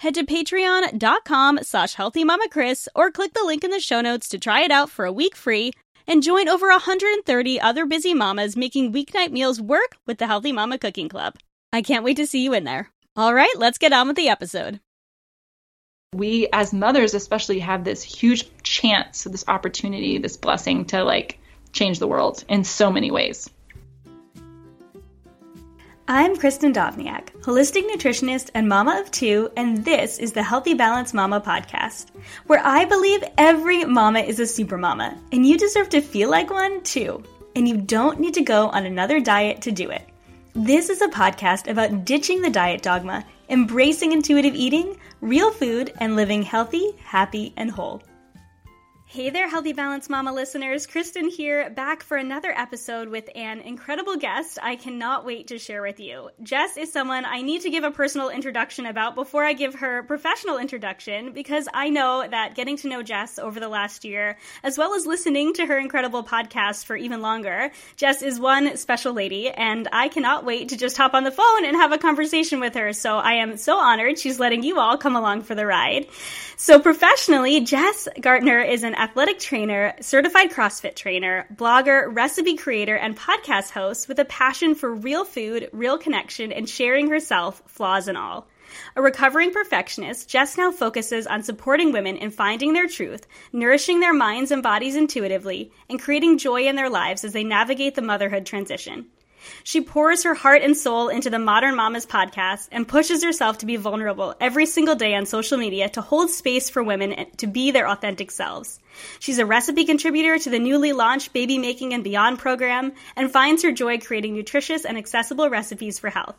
head to patreon.com slash healthymamachris or click the link in the show notes to try it out for a week free and join over 130 other busy mamas making weeknight meals work with the Healthy Mama Cooking Club. I can't wait to see you in there. All right, let's get on with the episode. We as mothers especially have this huge chance, this opportunity, this blessing to like change the world in so many ways. I'm Kristen Dovniak, holistic nutritionist and mama of two, and this is the Healthy Balance Mama podcast, where I believe every mama is a super mama, and you deserve to feel like one too. And you don't need to go on another diet to do it. This is a podcast about ditching the diet dogma, embracing intuitive eating, real food, and living healthy, happy, and whole. Hey there, Healthy Balance Mama listeners. Kristen here, back for another episode with an incredible guest I cannot wait to share with you. Jess is someone I need to give a personal introduction about before I give her professional introduction because I know that getting to know Jess over the last year, as well as listening to her incredible podcast for even longer, Jess is one special lady and I cannot wait to just hop on the phone and have a conversation with her. So I am so honored she's letting you all come along for the ride. So professionally, Jess Gaertner is an athletic trainer, certified CrossFit trainer, blogger, recipe creator, and podcast host with a passion for real food, real connection, and sharing herself, flaws and all. A recovering perfectionist, Jess now focuses on supporting women in finding their truth, nourishing their minds and bodies intuitively, and creating joy in their lives as they navigate the motherhood transition. She pours her heart and soul into the Modern Mamas podcast and pushes herself to be vulnerable every single day on social media to hold space for women to be their authentic selves. She's a recipe contributor to the newly launched Baby Making and Beyond program and finds her joy creating nutritious and accessible recipes for health.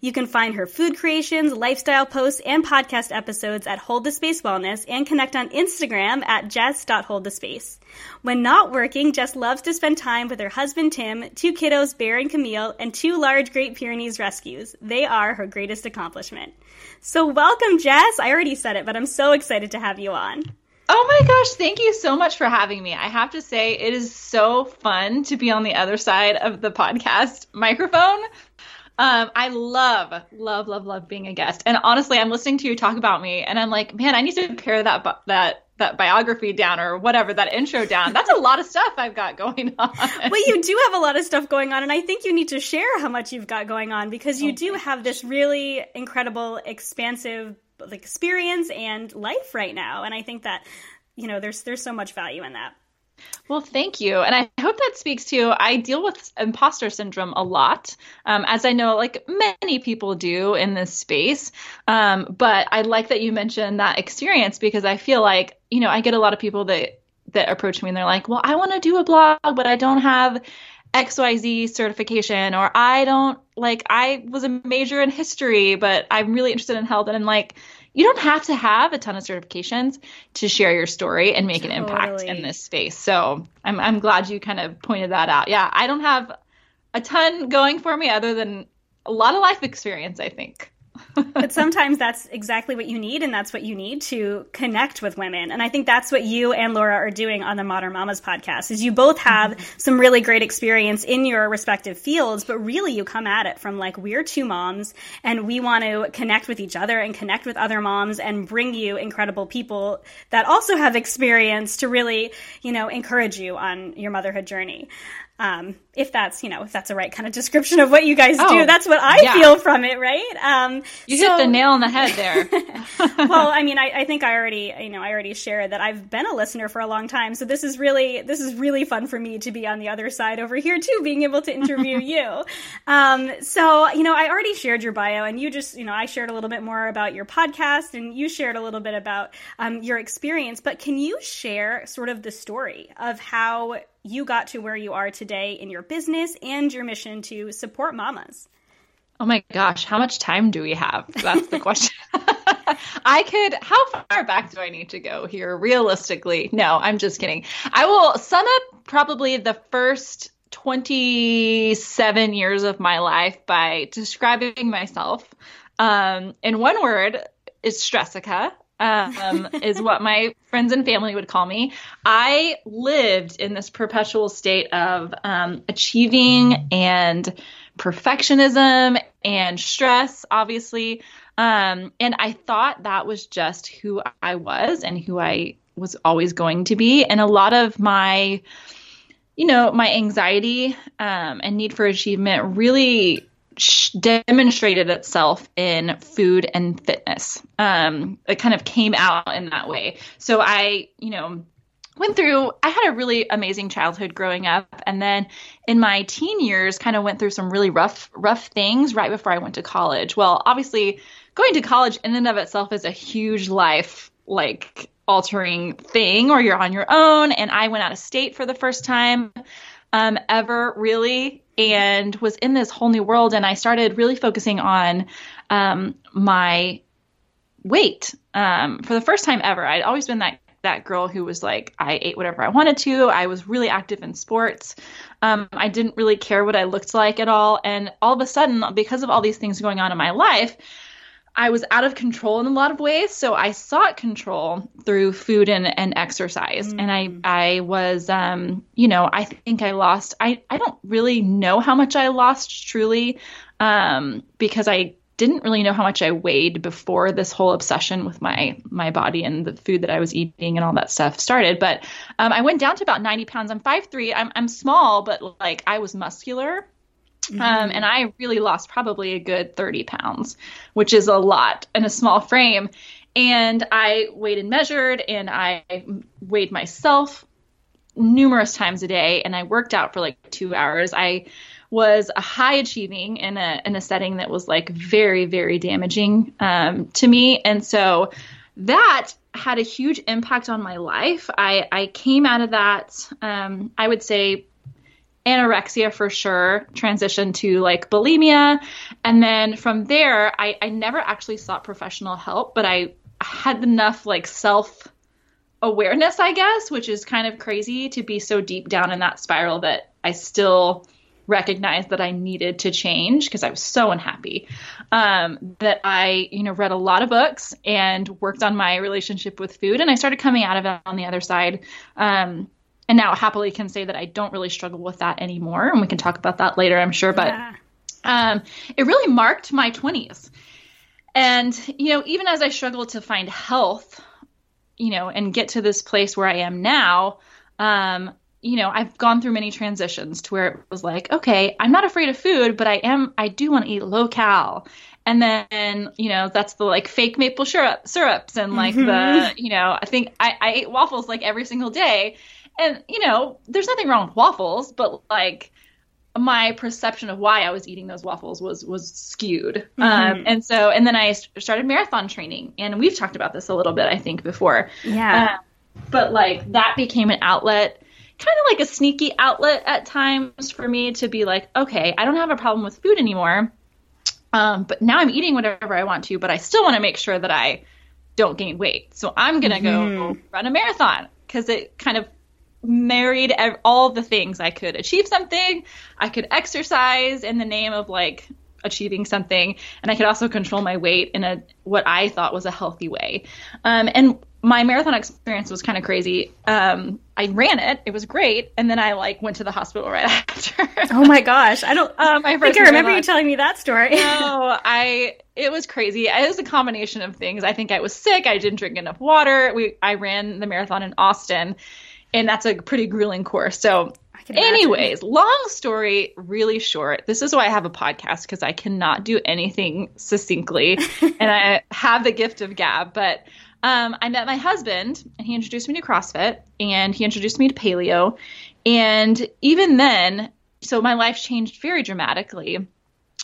You can find her food creations, lifestyle posts, and podcast episodes at Hold the Space Wellness and connect on Instagram at jess.holdthespace. When not working, Jess loves to spend time with her husband Tim, two kiddos, Bear and Camille, and two large Great Pyrenees rescues. They are her greatest accomplishment. So welcome, Jess. I already said it, but I'm so excited to have you on. Oh my gosh, thank you so much for having me. I have to say, it is so fun to be on the other side of the podcast microphone um, I love, love, love, love being a guest. And honestly, I'm listening to you talk about me, and I'm like, man, I need to pare that that that biography down or whatever that intro down. That's a lot of stuff I've got going on. well, you do have a lot of stuff going on, and I think you need to share how much you've got going on because you do have this really incredible, expansive like experience and life right now. And I think that you know there's there's so much value in that. Well, thank you. And I hope that speaks to I deal with imposter syndrome a lot, um, as I know like many people do in this space. Um, but I like that you mentioned that experience because I feel like, you know, I get a lot of people that that approach me and they're like, well, I want to do a blog, but I don't have XYZ certification, or I don't like, I was a major in history, but I'm really interested in health. And I'm like, you don't have to have a ton of certifications to share your story and make totally. an impact in this space. So I'm I'm glad you kind of pointed that out. Yeah, I don't have a ton going for me other than a lot of life experience, I think but sometimes that's exactly what you need, and that's what you need to connect with women. And I think that's what you and Laura are doing on the Modern Mamas podcast. Is you both have mm-hmm. some really great experience in your respective fields, but really you come at it from like we're two moms, and we want to connect with each other and connect with other moms, and bring you incredible people that also have experience to really, you know, encourage you on your motherhood journey. Um, if that's you know if that's the right kind of description of what you guys Oh, do, that's what I yeah. feel from it, right? Um, You so- hit the nail on the head there. well, I mean, I, I think I already, you know, I already shared that I've been a listener for a long time. So this is really, this is really fun for me to be on the other side over here too, being able to interview you. Um, so, you know, I already shared your bio and you just, you know, I shared a little bit more about your podcast and you shared a little bit about um, your experience. But can you share sort of the story of how you got to where you are today in your business and your mission to support mamas? Oh my gosh, how much time do we have? That's the question. I could, how far back do I need to go here realistically? No, I'm just kidding. I will sum up probably the first 27 years of my life by describing myself. Um, in one word, is Stressica. Um, is what my friends and family would call me. I lived in this perpetual state of um, achieving and perfectionism and stress, obviously. Um, and I thought that was just who I was and who I was always going to be. And a lot of my, you know, my anxiety um, and need for achievement really demonstrated itself in food and fitness. Um, it kind of came out in that way. So I, you know, went through i had a really amazing childhood growing up and then in my teen years kind of went through some really rough rough things right before i went to college well obviously going to college in and of itself is a huge life like altering thing or you're on your own and i went out of state for the first time um, ever really and was in this whole new world and i started really focusing on um, my weight um, for the first time ever. I'd always been that that girl who was like i ate whatever i wanted to. I was really active in sports. Um, i didn't really care what i looked like at all. And all of a sudden because of all these things going on in my life I was out of control in a lot of ways. So I sought control through food and, and exercise. And I, I was, um, you know, I think I lost, I, I don't really know how much I lost truly, um, because I didn't really know how much I weighed before this whole obsession with my, my body and the food that I was eating and all that stuff started. But, um, I went down to about 90 pounds. I'm 5'3". I'm, I'm small, but like I was muscular. Um, and I really lost probably a good 30 pounds, which is a lot in a small frame. And I weighed and measured, and I weighed myself numerous times a day, and I worked out for like two hours. I was a high achieving in a in a setting that was like very very damaging um, to me, and so that had a huge impact on my life. I I came out of that. Um, I would say anorexia for sure, transitioned to like bulimia. And then from there, I, I never actually sought professional help, but I had enough like self awareness, I guess, which is kind of crazy to be so deep down in that spiral that I still recognized that I needed to change because I was so unhappy. Um, that I, you know, read a lot of books and worked on my relationship with food, and I started coming out of it on the other side. Um, and now happily can say that I don't really struggle with that anymore, and we can talk about that later, I'm sure. But Yeah. um, it really marked my 20s. And, you know, even as I struggled to find health, you know, and get to this place where I am now, um, you know, I've gone through many transitions to where it was like, okay, I'm not afraid of food, but I am, I do want to eat low cal. And then, you know, that's the like fake maple syrup, syrups and like the, you know, I think I, I ate waffles like every single day. And, you know, there's nothing wrong with waffles, but like, my perception of why I was eating those waffles was was skewed. Um, and so, and then I started marathon training, and we've talked about this a little bit, I think, before. Yeah. Uh, but like that became an outlet, kind of like a sneaky outlet at times for me to be like, okay, I don't have a problem with food anymore. Um, but now I'm eating whatever I want to, but I still want to make sure that I don't gain weight. So I'm gonna go run a marathon because it kind of married ev- all the things I could achieve something, I could exercise in the name of like achieving something, and I could also control my weight in a what I thought was a healthy way. Um, and my marathon experience was kind of crazy. Um, I ran it; it was great, and then I like went to the hospital right after. Oh my gosh. I don't my I think I remember marathon. you telling me that story. no, I it was crazy. It was a combination of things. I think I was sick. I didn't drink enough water. We I ran the marathon in Austin, and that's a pretty grueling course. So Anyways, long story really short. This is why I have a podcast because I cannot do anything succinctly, and I have the gift of gab. But um, I met my husband, and he introduced me to CrossFit, and he introduced me to paleo, and even then, so my life changed very dramatically.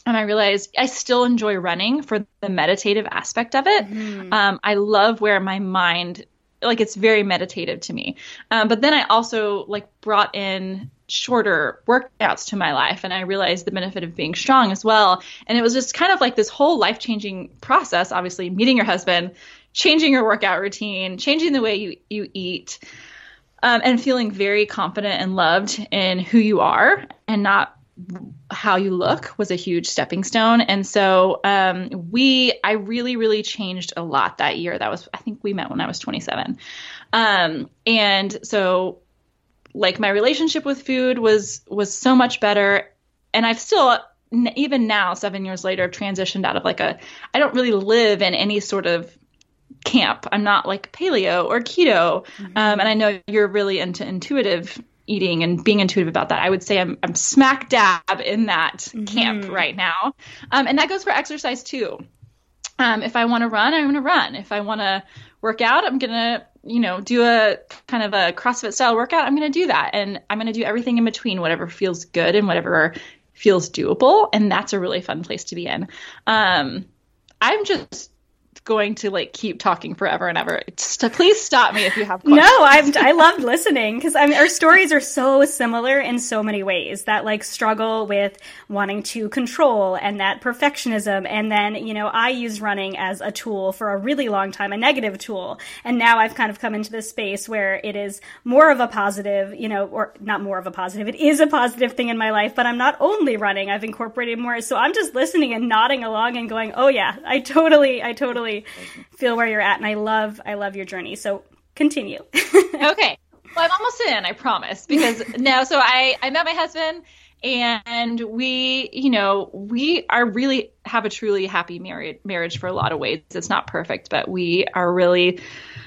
And I realized I still enjoy running for the meditative aspect of it. Mm-hmm. Um, I love where my mind like it's very meditative to me. Um, but then I also like brought in shorter workouts to my life and I realized the benefit of being strong as well. And it was just kind of like this whole life changing process, obviously meeting your husband, changing your workout routine, changing the way you, you eat, um, and feeling very confident and loved in who you are and not how you look was a huge stepping stone. And so um, we, I really, really changed a lot that year. That was, I think we met when I was 27. Um, and so like my relationship with food was, was so much better. And I've still, even now, seven years later, transitioned out of like a, I don't really live in any sort of camp. I'm not like paleo or keto. Mm-hmm. Um, and I know you're really into intuitive eating and being intuitive about that. I would say I'm, I'm smack dab in that mm-hmm. camp right now. Um, and that goes for exercise too. Um, if I want to run, I'm going to run. If I want to work out, I'm going to, you know, do a kind of a CrossFit style workout. I'm going to do that. And I'm going to do everything in between, whatever feels good and whatever feels doable. And that's a really fun place to be in. Um, I'm just going to like keep talking forever and ever. Just, please stop me if you have questions. No, I I loved listening because I mean our stories are so similar in so many ways. That like struggle with wanting to control and that perfectionism, and then you know I used running as a tool for a really long time, a negative tool, and now I've kind of come into this space where it is more of a positive, you know, or not more of a positive. It is a positive thing in my life, but I'm not only running. I've incorporated more, so I'm just listening and nodding along and going, "Oh yeah, I totally, I totally." Feel where you're at, and I love I love your journey. So continue. okay, well, I'm almost in. I promise because now, so I I met my husband and we you know we are really have a truly happy married marriage for a lot of ways it's not perfect but we are really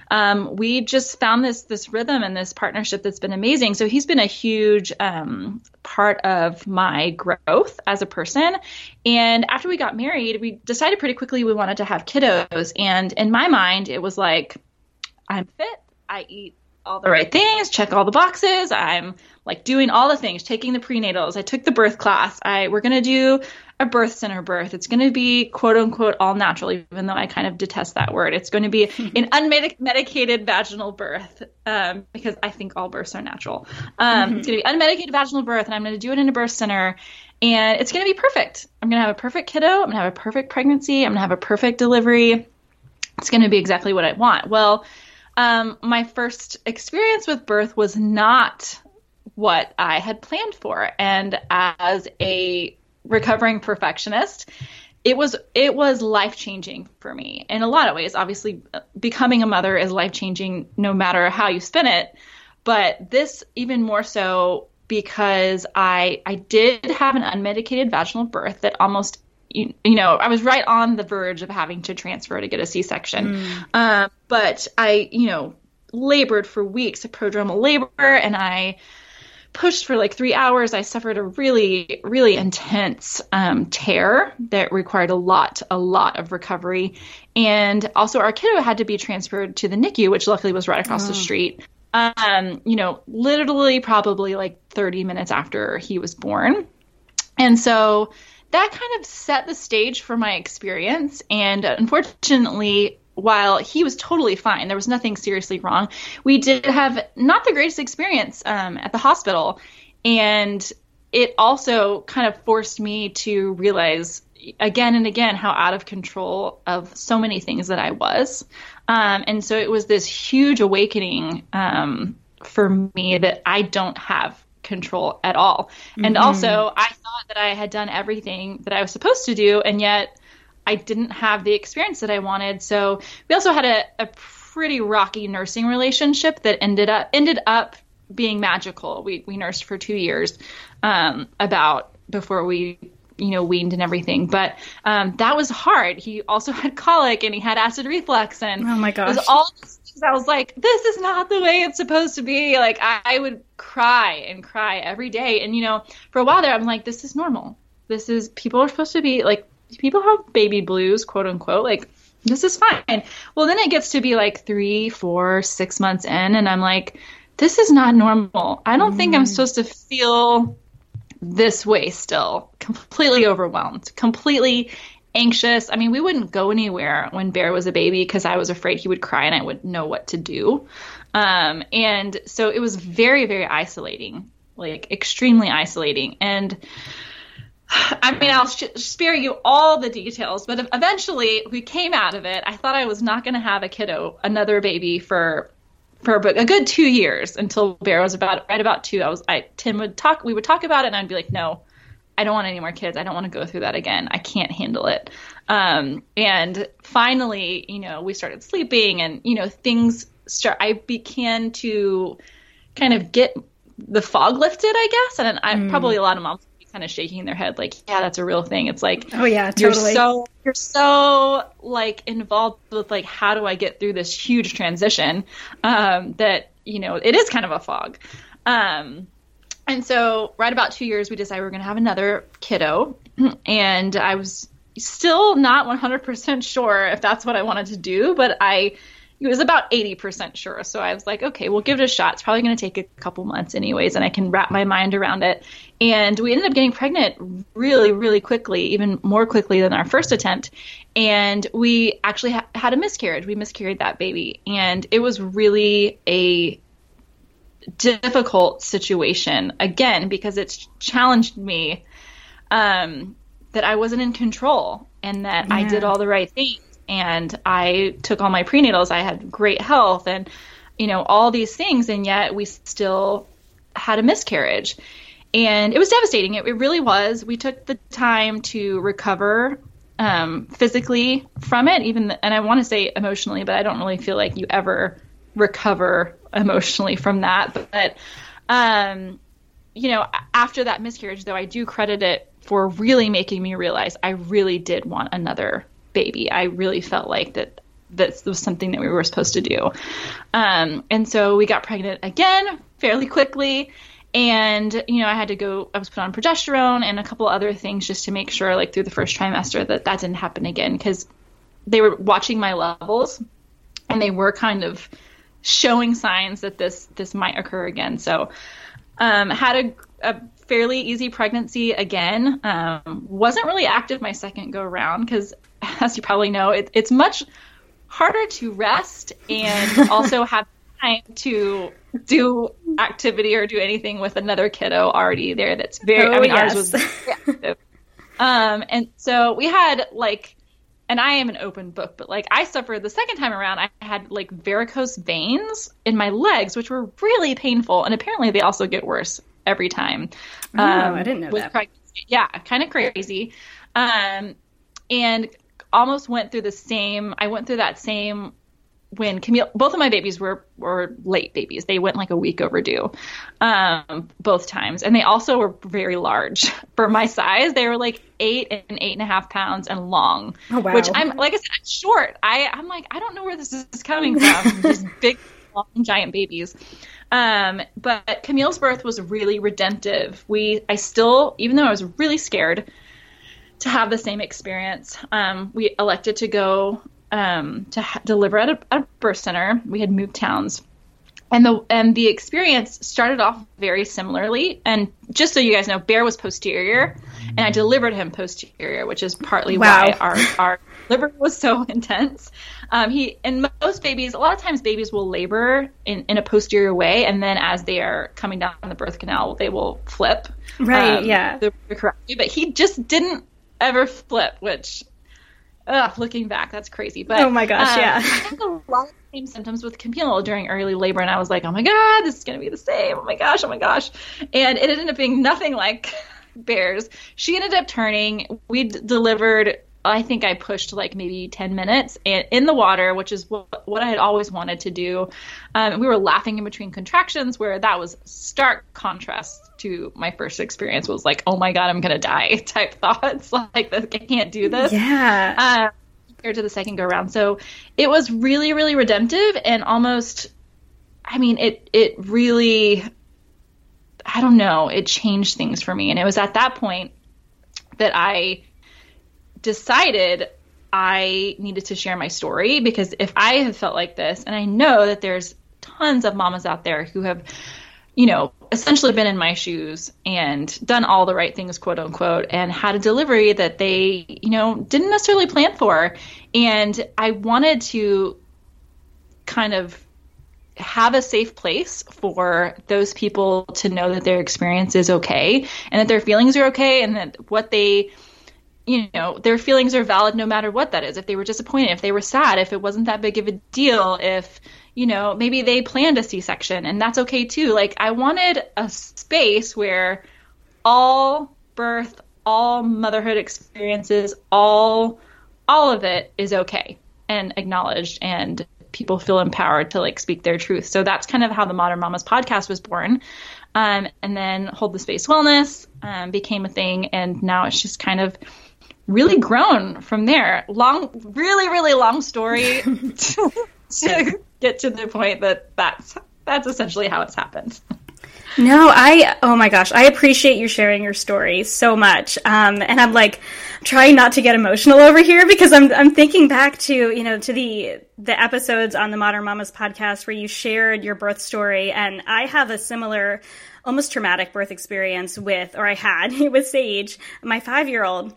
um, we just found this this rhythm and this partnership that's been amazing. So he's been a huge um, part of my growth as a person. And after we got married, we decided pretty quickly we wanted to have kiddos. And in my mind, it was like, I'm fit. I eat all the right things, check all the boxes. I'm like doing all the things, taking the prenatals. I took the birth class. I we're gonna do a birth center birth. It's going to be quote unquote all natural, even though I kind of detest that word. It's going to be an unmedicated vaginal birth um, because I think all births are natural. Um, mm-hmm. It's going to be unmedicated vaginal birth, and I'm going to do it in a birth center. And it's going to be perfect. I'm going to have a perfect kiddo. I'm going to have a perfect pregnancy. I'm going to have a perfect delivery. It's going to be exactly what I want. Well, um, my first experience with birth was not what I had planned for. And as a recovering perfectionist, it was it was life changing for me in a lot of ways. Obviously, becoming a mother is life changing no matter how you spin it, but this even more so because I I did have an unmedicated vaginal birth that almost you, you know I was right on the verge of having to transfer to get a C section, mm. um, but I you know labored for weeks of prodromal labor and I pushed for like three hours. I suffered a really, really intense um, tear that required a lot, a lot of recovery. And also, our kiddo had to be transferred to the NICU, which luckily was right across oh. the street. Um, you know, literally probably like 30 minutes after he was born. And so that kind of set the stage for my experience. And unfortunately, while he was totally fine, there was nothing seriously wrong. We did have not the greatest experience um, at the hospital, and it also kind of forced me to realize again and again how out of control of so many things that I was. Um, and so it was this huge awakening um, for me that I don't have control at all. Mm-hmm. And also, I thought that I had done everything that I was supposed to do, and yet I didn't have the experience that I wanted. So we also had a, a pretty rocky nursing relationship that ended up ended up being magical. We we nursed for two years, um, about before we you know, weaned and everything. But um, that was hard. He also had colic and he had acid reflux and oh my gosh, all I was like, this is not the way it's supposed to be. Like I, I would cry and cry every day. And you know, for a while there, I'm like, this is normal. This is people are supposed to be like people have baby blues, quote unquote. Like this is fine. Well, then it gets to be like three, four, six months in, and I'm like, this is not normal. I don't mm. think I'm mm. supposed to feel this way still. Completely overwhelmed, completely anxious. I mean, we wouldn't go anywhere when Bear was a baby because I was afraid he would cry and I wouldn't know what to do. Um, and so it was very, very isolating, like extremely isolating. And I mean, I'll sh- spare you all the details, but eventually we came out of it. I thought I was not going to have a kiddo, another baby for for a good two years until Bear was about right about two. I was I Tim would talk, we would talk about it, and I'd be like, no, I don't want any more kids. I don't want to go through that again. I can't handle it. Um, and finally, you know, we started sleeping, and you know, things start. I began to kind of get the fog lifted, I guess. And I mm. probably a lot of moms kind of shaking their head like yeah that's a real thing it's like oh yeah totally. you're so you're so like involved with like how do i get through this huge transition um that you know it is kind of a fog um and so right about two years we decided we are going to have another kiddo and i was still not 100% sure if that's what i wanted to do but i he was about 80% sure. So I was like, okay, we'll give it a shot. It's probably going to take a couple months, anyways, and I can wrap my mind around it. And we ended up getting pregnant really, really quickly, even more quickly than our first attempt. And we actually ha- had a miscarriage. We miscarried that baby. And it was really a difficult situation, again, because it's challenged me um, that I wasn't in control and that yeah. I did all the right things and I took all my prenatals. I had great health and, you know, all these things, and yet we still had a miscarriage. And it was devastating. It, it really was. We took the time to recover um, physically from it, even, the, and I want to say emotionally, but I don't really feel like you ever recover emotionally from that. But, um, you know, after that miscarriage, though, I do credit it for really making me realize I really did want another baby. I really felt like that this was something that we were supposed to do. Um, and so we got pregnant again fairly quickly. And, you know, I had to go, I was put on progesterone and a couple other things just to make sure, like through the first trimester, that that didn't happen again because they were watching my levels and they were kind of showing signs that this this might occur again. So, um, had a, a fairly easy pregnancy again. Um, wasn't really active my second go around because as you probably know, it, it's much harder to rest and also have time to do activity or do anything with another kiddo already there that's very oh, I mean yes. ours was active. um and so we had like and I am an open book, but like I suffered the second time around, I had like varicose veins in my legs, which were really painful, and apparently they also get worse every time. Oh, um, I didn't know that. Pregnancy. Yeah, kind of crazy. Um, and almost went through the same. I went through that same when Camille. Both of my babies were were late babies. They went like a week overdue, um, both times, and they also were very large for my size. They were like eight and eight and a half pounds and long. Oh, wow. Which I'm like I said, I'm short. I I'm like I don't know where this is coming from. These big, long, giant babies. Um, but Camille's birth was really redemptive. We, I still, even though I was really scared, to have the same experience. Um, we elected to go um, to ha- deliver at a, at a birth center. We had moved towns, and the and the experience started off very similarly. And just so you guys know, Bear was posterior, and I delivered him posterior, which is partly wow. why our our delivery was so intense. Um, he and most babies, a lot of times babies will labor in, in a posterior way, and then as they are coming down the birth canal, they will flip. Right. Um, yeah. The correct. But he just didn't ever flip, which ugh, looking back, that's crazy. But oh my gosh, um, yeah. I had a lot of the same symptoms with Camille during early labor, and I was like, oh my god, this is gonna be the same. Oh my gosh, oh my gosh, and it ended up being nothing like Bear's. She ended up turning. We delivered I think I pushed like maybe 10 minutes in the water, which is what, what I had always wanted to do. Um, we were laughing in between contractions, where that was stark contrast to my first experience. Was like, oh my god, I'm gonna die type thoughts. Like, I can't do this. Yeah. Um, compared to the second go around, so it was really, really redemptive and almost. I mean, it it really. I don't know. It changed things for me, and it was at that point that I decided I needed to share my story because if I have felt like this, and I know that there's tons of mamas out there who have, you know, essentially been in my shoes and done all the right things, quote unquote, and had a delivery that they, you know, didn't necessarily plan for. And I wanted to kind of have a safe place for those people to know that their experience is okay and that their feelings are okay and that what they you know their feelings are valid no matter what that is if they were disappointed if they were sad if it wasn't that big of a deal if you know maybe they planned a c-section and that's okay too like i wanted a space where all birth all motherhood experiences all all of it is okay and acknowledged and people feel empowered to like speak their truth. So that's kind of how the Modern Mamas podcast was born. Um, and then Hold the Space Wellness um, became a thing, and now it's just kind of really grown from there. Long, really, really long story to, to get to the point that that's that's essentially how it's happened. No, I, oh my gosh, I appreciate you sharing your story so much. Um, and I'm like trying not to get emotional over here because I'm, I'm thinking back to, you know, to the, the episodes on the Modern Mamas podcast where you shared your birth story. And I have a similar, almost traumatic birth experience with, or I had with Sage, my five year old.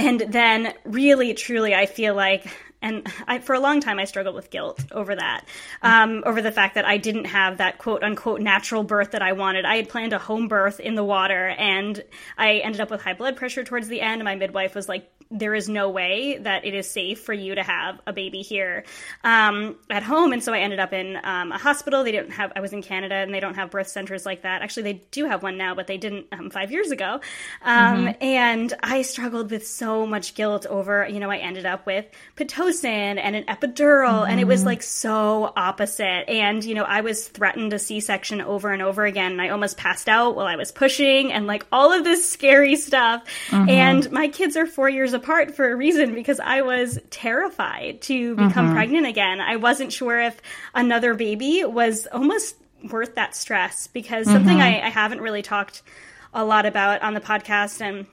And then really, truly, I feel like and I, for a long time I struggled with guilt over that, um, over the fact that I didn't have that quote unquote natural birth that I wanted. I had planned a home birth in the water, and I ended up with high blood pressure towards the end. My midwife was like, there is no way that it is safe for you to have a baby here um, at home. And so I ended up in um, a hospital. They didn't have, I was in Canada and they don't have birth centers like that. Actually, they do have one now, but they didn't um, five years ago. Um, mm-hmm. And I struggled with so much guilt over, you know, I ended up with Pitocin and an epidural, mm-hmm. and it was mm-hmm. like so opposite. And, you know, I was threatened a C section over and over again. And I almost passed out while I was pushing and like all of this scary stuff. Mm-hmm. And my kids are four years apart for a reason because I was terrified to become mm-hmm. pregnant again. I wasn't sure if another baby was almost worth that stress because mm-hmm. something I, I haven't really talked a lot about on the podcast and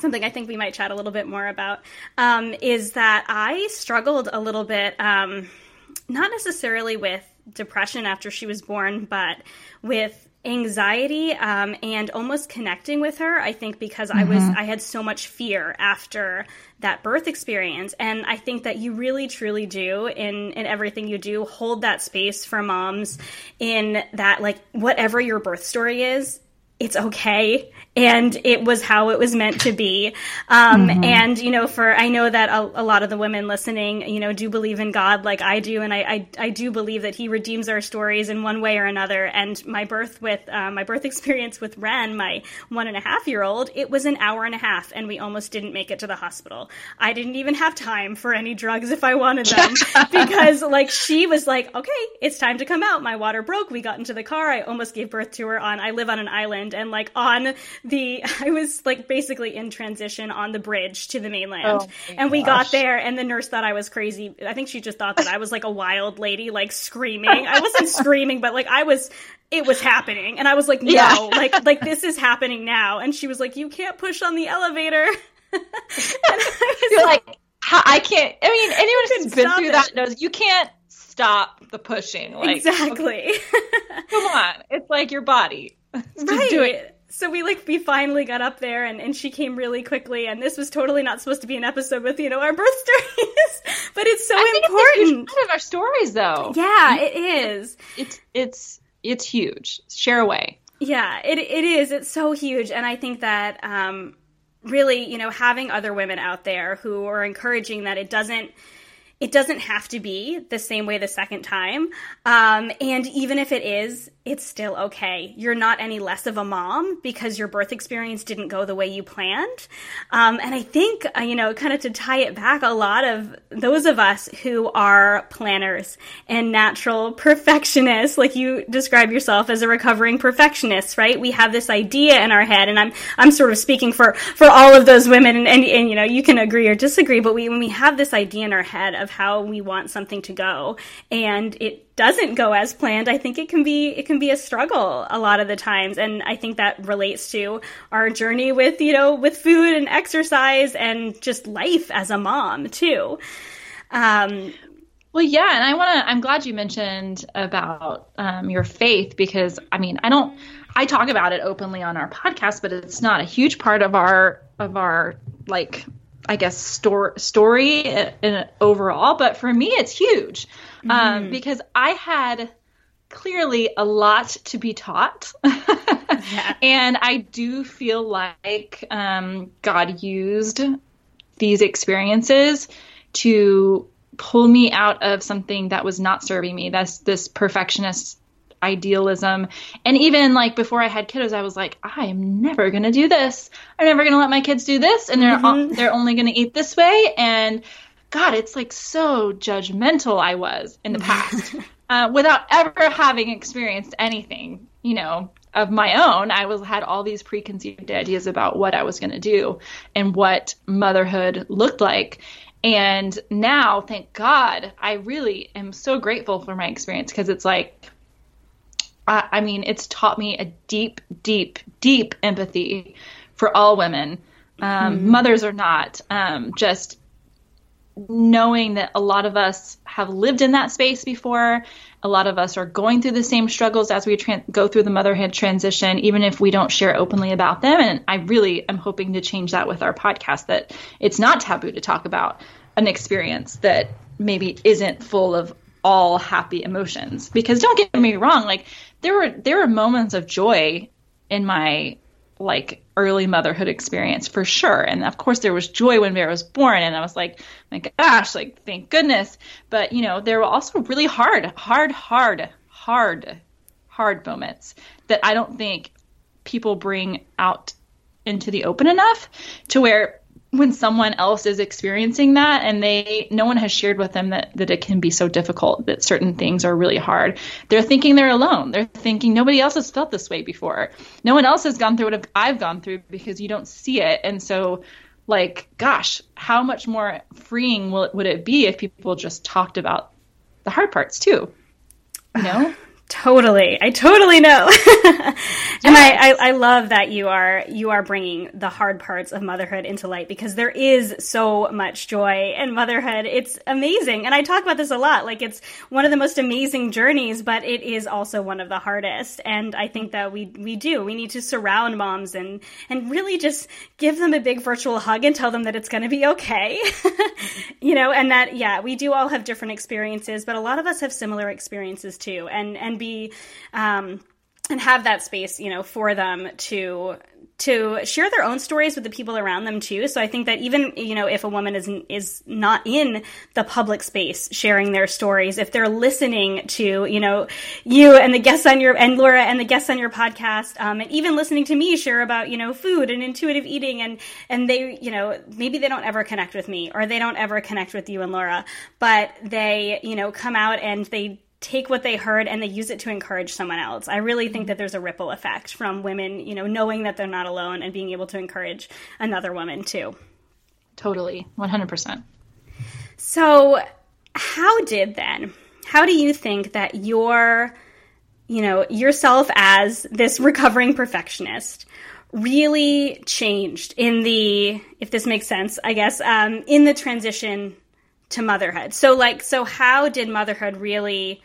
something I think we might chat a little bit more about um, is that I struggled a little bit, um, not necessarily with depression after she was born, but with anxiety um, and almost connecting with her i think because mm-hmm. i was mm-hmm. i had so much fear after that birth experience and i think that you really truly do in in everything you do hold that space for moms in that like whatever your birth story is it's okay and it was how it was meant to be. Um, mm-hmm. And you know, for I know that a, a, lot of the women listening, you know, do believe in God like I do, and I, I, I do believe that He redeems our stories in one way or another. And my birth with uh, my birth experience with Ren, my one and a half year old, it was an hour and a half, and we almost didn't make it to the hospital. I didn't even have time for any drugs if I wanted them because like she was like, okay, it's time to come out. My water broke. We got into the car. I almost gave birth to her on. I live on an island, and like on the I was like basically in transition on the bridge to the mainland. Oh and we got there and the nurse thought I was crazy. I think she just thought that I was like a wild lady like screaming. I wasn't screaming, but like I was it was happening and I was like no, yeah. like like this is happening now and she was like you can't push on the elevator. You're like, like I can't I mean anyone who's been through it. that knows you can't stop the pushing. Like, exactly. Okay, come on. It's like your body. Just right. do it so we like we finally got up there and, and she came really quickly and this was totally not supposed to be an episode with you know our birth stories. But it's so I important it's part of our stories though. Yeah it is. It's it's it's huge. Share away. Yeah it, it is. It's so huge. And i think that um really you know having other women out there who are encouraging that it doesn't it doesn't have to be the same way the second time. Um, and even if it is, it's still okay. You're not any less of a mom because your birth experience didn't go the way you planned. Um, and I think, uh, you know, kind of to tie it back, a lot of those of us who are planners and natural perfectionists, like you describe yourself as a recovering perfectionist, right? We have this idea in our head, and I'm I'm sort of speaking for for all of those women, and, and, and you know, you can agree or disagree, but we when we have this idea in our head of how we want something to go, and it doesn't go as planned, I think it can be it can be a struggle a lot of the times, and I think that relates to our journey with you know with food and exercise and just life as a mom too. Um, well, yeah, and I want to. I'm glad you mentioned about um, your faith because I mean I don't. I talk about it openly on our podcast, but it's not a huge part of our of our like I guess story story in, overall. But for me, it's huge um, mm-hmm. because I had clearly a lot to be taught. yeah. And I do feel like um, God used these experiences to pull me out of something that was not serving me. That's this perfectionist idealism. And even like before I had kiddos, I was like, I am never going to do this. I'm never going to let my kids do this. And they're, mm-hmm. they're only going to eat this way. And God, it's like so judgmental I was in the past uh, without ever having experienced anything, you know, of my own. I was had all these preconceived ideas about what I was going to do and what motherhood looked like. And now, thank God, I really am so grateful for my experience because it's like, I, I mean, it's taught me a deep, deep, deep empathy for all women, um, mm-hmm. mothers are not. Um, just knowing that a lot of us have lived in that space before. A lot of us are going through the same struggles as we tra- go through the motherhood transition, even if we don't share openly about them. And I really am hoping to change that with our podcast that it's not taboo to talk about an experience that maybe isn't full of all happy emotions. Because don't get me wrong, like there were there were moments of joy in my like early motherhood experience for sure. And of course, there was joy when Bear was born, and I was like, my gosh, like thank goodness. But you know, there were also really hard, hard, hard, hard, hard moments that I don't think people bring out into the open enough to where when someone else is experiencing that and they no one has shared with them that, that it can be so difficult that certain things are really hard. They're thinking they're alone. They're thinking nobody else has felt this way before. No one else has gone through what i've gone through because you don't see it. And so like gosh how much more freeing will, would it be if people just talked about the hard parts too? You know Totally. I totally know. and I, I, I, love that you are, you are bringing the hard parts of motherhood into light because there is so much joy in motherhood. It's amazing. And I talk about this a lot. Like it's one of the most amazing journeys, but it is also one of the hardest. And I think that we, we do. We need to surround moms and, and really just give them a big virtual hug and tell them that it's going to be okay. you know, and that, yeah, we do all have different experiences, but a lot of us have similar experiences too. And and, be um, and have that space, you know, for them to to share their own stories with the people around them too. So I think that even you know if a woman is is not in the public space sharing their stories, if they're listening to you know you and the guests on your and Laura and the guests on your podcast, um, and even listening to me share about you know food and intuitive eating, and and they you know maybe they don't ever connect with me or they don't ever connect with you and Laura, but they you know come out and they take what they heard and they use it to encourage someone else. I really think that there's a ripple effect from women, you know, knowing that they're not alone and being able to encourage another woman too. Totally. 100%. So, how did then? How do you think that your you know, yourself as this recovering perfectionist really changed in the if this makes sense, I guess, um, in the transition to motherhood. So like so how did motherhood really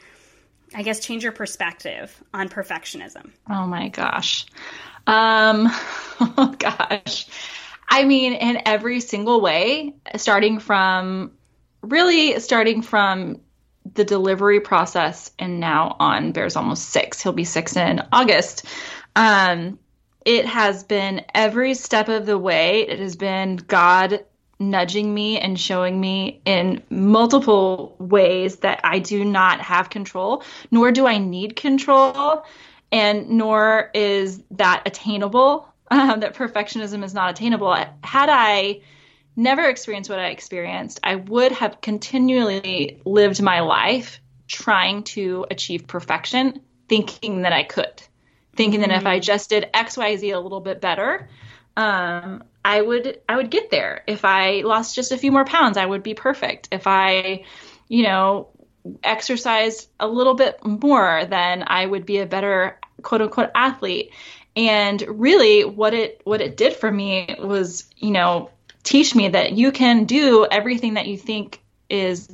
I guess change your perspective on perfectionism? Oh my gosh. Um oh gosh. I mean in every single way starting from really starting from the delivery process and now on Bear's almost 6. He'll be 6 in August. Um it has been every step of the way. It has been God nudging me and showing me in multiple ways that I do not have control, nor do I need control. and nor is that attainable. Um, that perfectionism is not attainable. Had I never experienced what I experienced, I would have continually lived my life trying to achieve perfection, thinking that I could, thinking mm-hmm. that if I mm-hmm. just did X, Y, Z a little bit better, um, I would I would get there. If I lost just a few more pounds, I would be perfect. If I, you know, exercised a little bit more, then I would be a better quote unquote athlete. And really what it what it did for me was, you know, teach me that you can do everything that you think is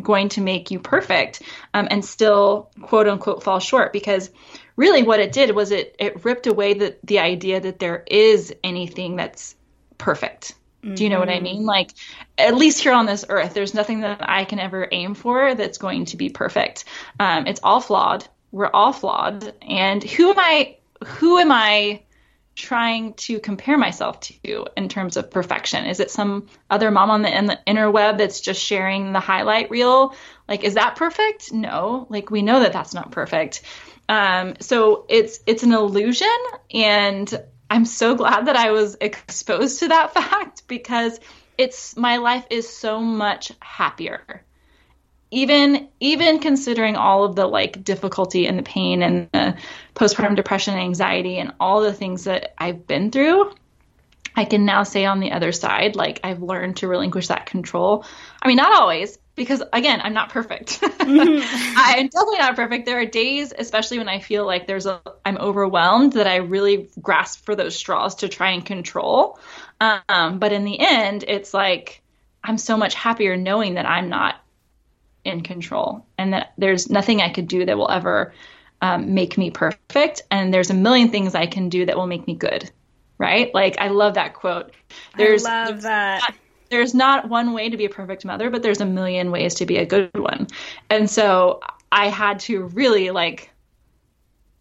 going to make you perfect um, and still quote unquote fall short because really what it did was it it ripped away the the idea that there is anything that's perfect do you know what I mean? Mm-hmm. Like, at least here on this earth, there's nothing that I can ever aim for that's going to be perfect. Um, it's all flawed. We're all flawed. And who am I? Who am I trying to compare myself to in terms of perfection? Is it some other mom on the, in the interweb that's just sharing the highlight reel? Like, is that perfect? No. Like, we know that that's not perfect. Um, so it's it's an illusion, and I'm so glad that I was exposed to that fact because it's my life is so much happier even even considering all of the like difficulty and the pain and the postpartum depression and anxiety and all the things that I've been through, I can now say on the other side, like I've learned to relinquish that control. I mean, not always, because again, I'm not perfect. Mm-hmm. I'm definitely not perfect. There are days, especially when I feel like there's a I'm overwhelmed, that I really grasp for those straws to try and control. Um, but in the end, it's like I'm so much happier knowing that I'm not in control and that there's nothing I could do that will ever um, make me perfect. And there's a million things I can do that will make me good. Right? Like, I love that quote. There's, I love that. Not, there's not one way to be a perfect mother, but there's a million ways to be a good one. And so I had to really, like,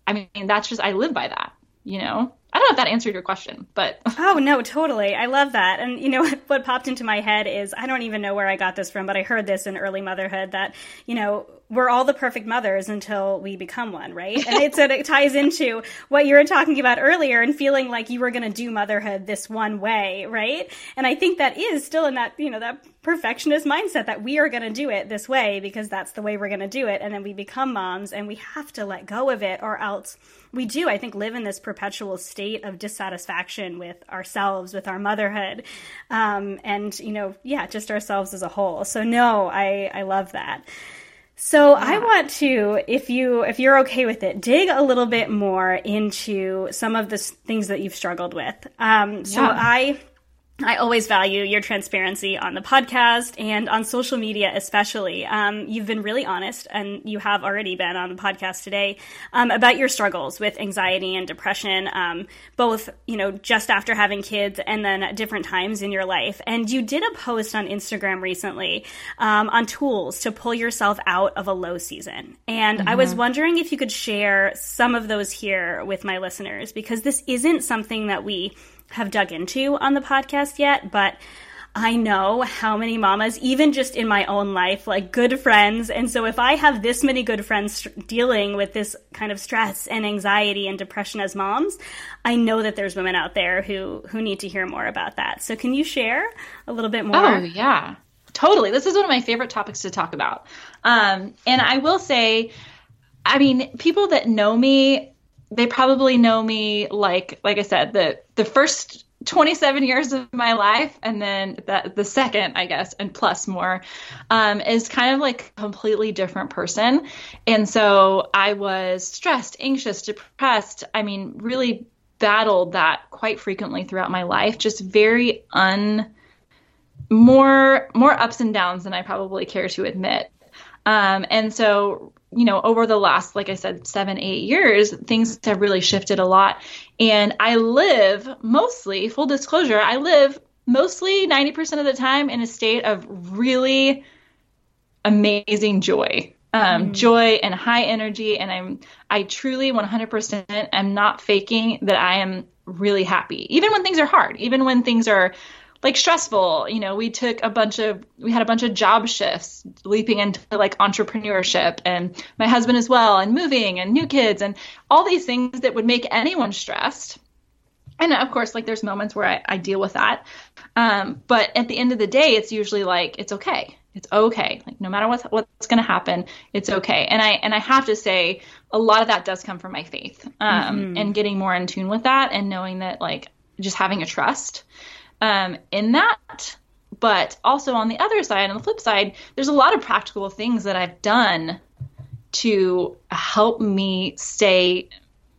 I mean, that's just, I live by that, you know? I don't know if that answered your question, but oh no, totally. I love that. And you know what, popped into my head is I don't even know where I got this from, but I heard this in early motherhood that you know we're all the perfect mothers until we become one, right? And it's it ties into what you were talking about earlier and feeling like you were going to do motherhood this one way, right? And I think that is still in that you know that perfectionist mindset that we are going to do it this way because that's the way we're going to do it, and then we become moms and we have to let go of it or else we do, I think, live in this perpetual state of dissatisfaction with ourselves, with our motherhood, um, and you know, yeah, just ourselves as a whole. So no, I I love that. So yeah. I want to, if you if you're okay with it, dig a little bit more into some of the things that you've struggled with. Um, so yeah. I I always value your transparency on the podcast and on social media, especially. Um, you've been really honest, and you have already been on the podcast today um, about your struggles with anxiety and depression, um, both you know just after having kids and then at different times in your life. And you did a post on Instagram recently um, on tools to pull yourself out of a low season, and mm-hmm. I was mm-hmm. wondering if you could share some of those here with my listeners because this isn't something that we have dug into on the podcast yet, but I know how many mamas, even just in my own life, like good friends. And so if I have this many good friends dealing with this kind of stress and anxiety and depression as moms, I know that there's women out there who, who need to hear more about that. So can you share a little bit more? Oh, yeah, totally. This is one of my favorite topics to talk about. Um, and I will say, I mean, people that know me they probably know me like like I said the the first 27 years of my life and then the, the second i guess and plus more um, is kind of like a completely different person. And so i was stressed anxious depressed. I mean really battled that quite frequently throughout my life. Just very un more more ups and downs than i probably care to admit. Um, and so you know, over the last, like I said, seven, eight years, things have really shifted a lot. And I live mostly, full disclosure, I live mostly 90% of the time in a state of really amazing joy. Um, mm. joy and high energy and i'm i truly 100% am not faking that i am really happy even when things are hard even when things are like stressful. You know, we took a bunch of we had a bunch of job shifts leaping into like entrepreneurship and my husband as well and moving and new kids and all these things that would make anyone stressed. And of course, like there's moments where I, I deal with that. Um, but at the end of the day, it's usually like it's okay. It's okay. Like no matter what's what's going to happen, it's okay. And I and I have to say, a lot of that does come from my faith um, mm-hmm. and getting more in tune with that and knowing that like just having a trust um, in that. But also on the other side, on the flip side, there's a lot of practical things that I've done to help me stay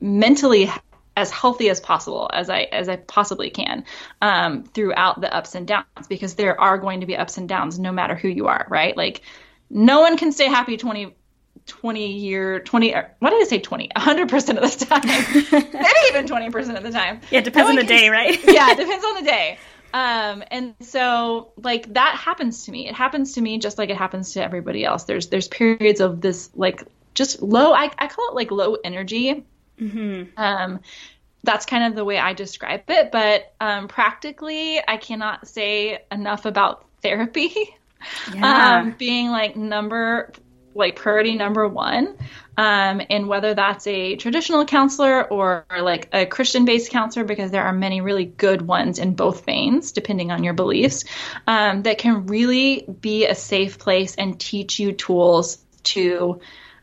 mentally as healthy as possible as I as I possibly can um, throughout the ups and downs because there are going to be ups and downs no matter who you are, right? Like no one can stay happy 20 20 year 20 what did i say 20 100% of the time. Maybe even 20% of the time. Yeah it depends no on the can, day right? Yeah it depends on the day um and so like that happens to me it happens to me just like it happens to everybody else there's there's periods of this like just low i, I call it like low energy mm-hmm. um that's kind of the way i describe it but um practically i cannot say enough about therapy yeah. um being like number like priority number one. Um, and whether that's a traditional counselor or, like a Christian based counselor, because there are many really good ones in both veins, depending on your beliefs, um, that can really be a safe place and teach you tools to